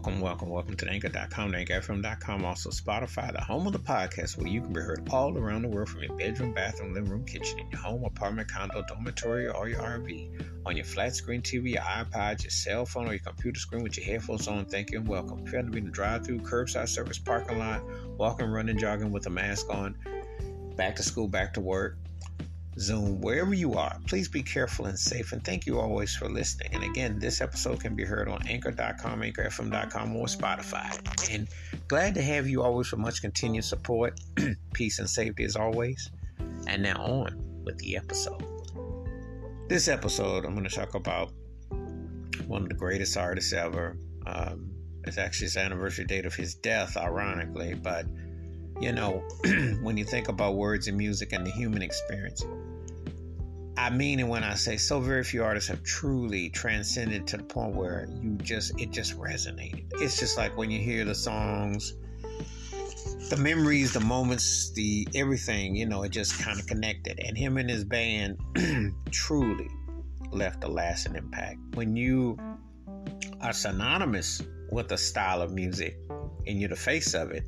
Welcome, welcome, welcome to Anchor.com, AnchorFM.com, also Spotify, the home of the podcast where you can be heard all around the world from your bedroom, bathroom, living room, kitchen, in your home, apartment, condo, dormitory, or your RV, on your flat screen TV, your iPod, your cell phone, or your computer screen with your headphones on. Thank you and welcome. If you have to be in the drive through, curbside service, parking lot, walking, running, jogging with a mask on, back to school, back to work, Zoom, wherever you are, please be careful and safe. And thank you always for listening. And again, this episode can be heard on anchor.com, anchorfm.com, or Spotify. And glad to have you always for much continued support, peace, and safety as always. And now on with the episode. This episode, I'm going to talk about one of the greatest artists ever. Um, it's actually his anniversary date of his death, ironically, but you know, when you think about words and music and the human experience, I mean it when I say so very few artists have truly transcended to the point where you just it just resonated. It's just like when you hear the songs, the memories, the moments, the everything, you know, it just kind of connected. And him and his band truly left a lasting impact. When you are synonymous with a style of music and you're the face of it,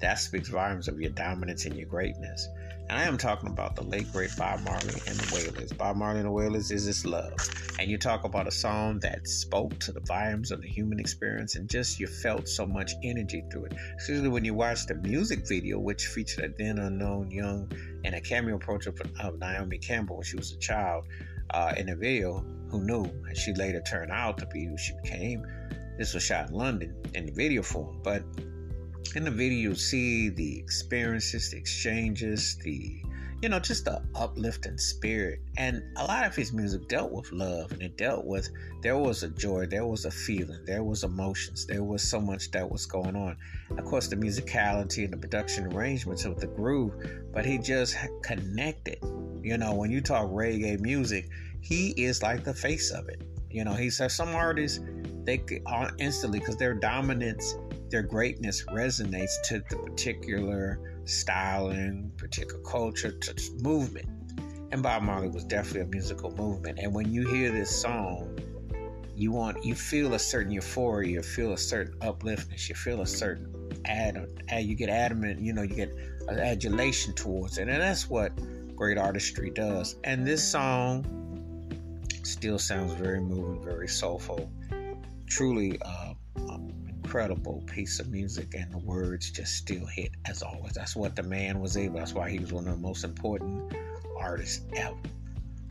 that speaks volumes of your dominance and your greatness. And I am talking about the late great Bob Marley and the Wailers. Bob Marley and the Wailers is this love. And you talk about a song that spoke to the volumes of the human experience and just you felt so much energy through it. Especially when you watch the music video, which featured a then unknown young and a cameo approach of, of Naomi Campbell when she was a child uh, in the video, who knew, she later turned out to be who she became. This was shot in London in the video form, but in the video, you see the experiences, the exchanges, the you know, just the uplifting spirit. And a lot of his music dealt with love and it dealt with there was a joy, there was a feeling, there was emotions, there was so much that was going on. Of course, the musicality and the production arrangements of the groove, but he just connected. You know, when you talk reggae music, he is like the face of it. You know, he says some artists they are instantly because their dominance their greatness resonates to the particular styling, particular culture, to movement. And Bob Marley was definitely a musical movement. And when you hear this song, you want you feel a certain euphoria, you feel a certain upliftness, you feel a certain ad, you get adamant, you know, you get adulation towards it, and that's what great artistry does. And this song still sounds very moving, very soulful. Truly, uh, incredible piece of music, and the words just still hit as always. That's what the man was able. That's why he was one of the most important artists ever.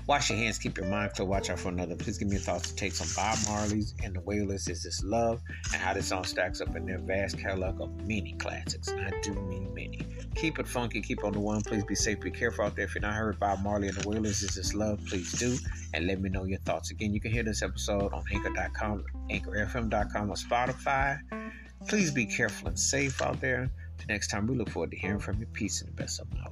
Wash your hands, keep your mind clear, watch out for another. Please give me your thoughts to take on Bob Marley's and the Wailers Is This Love and how this song stacks up in their vast catalog of many classics. And I do mean many. Keep it funky, keep on the one. Please be safe, be careful out there. If you're not heard Bob Marley and the Wailers Is This Love, please do. And let me know your thoughts. Again, you can hear this episode on anchor.com, anchorfm.com, or Spotify. Please be careful and safe out there. Till next time, we look forward to hearing from you. Peace and the best of my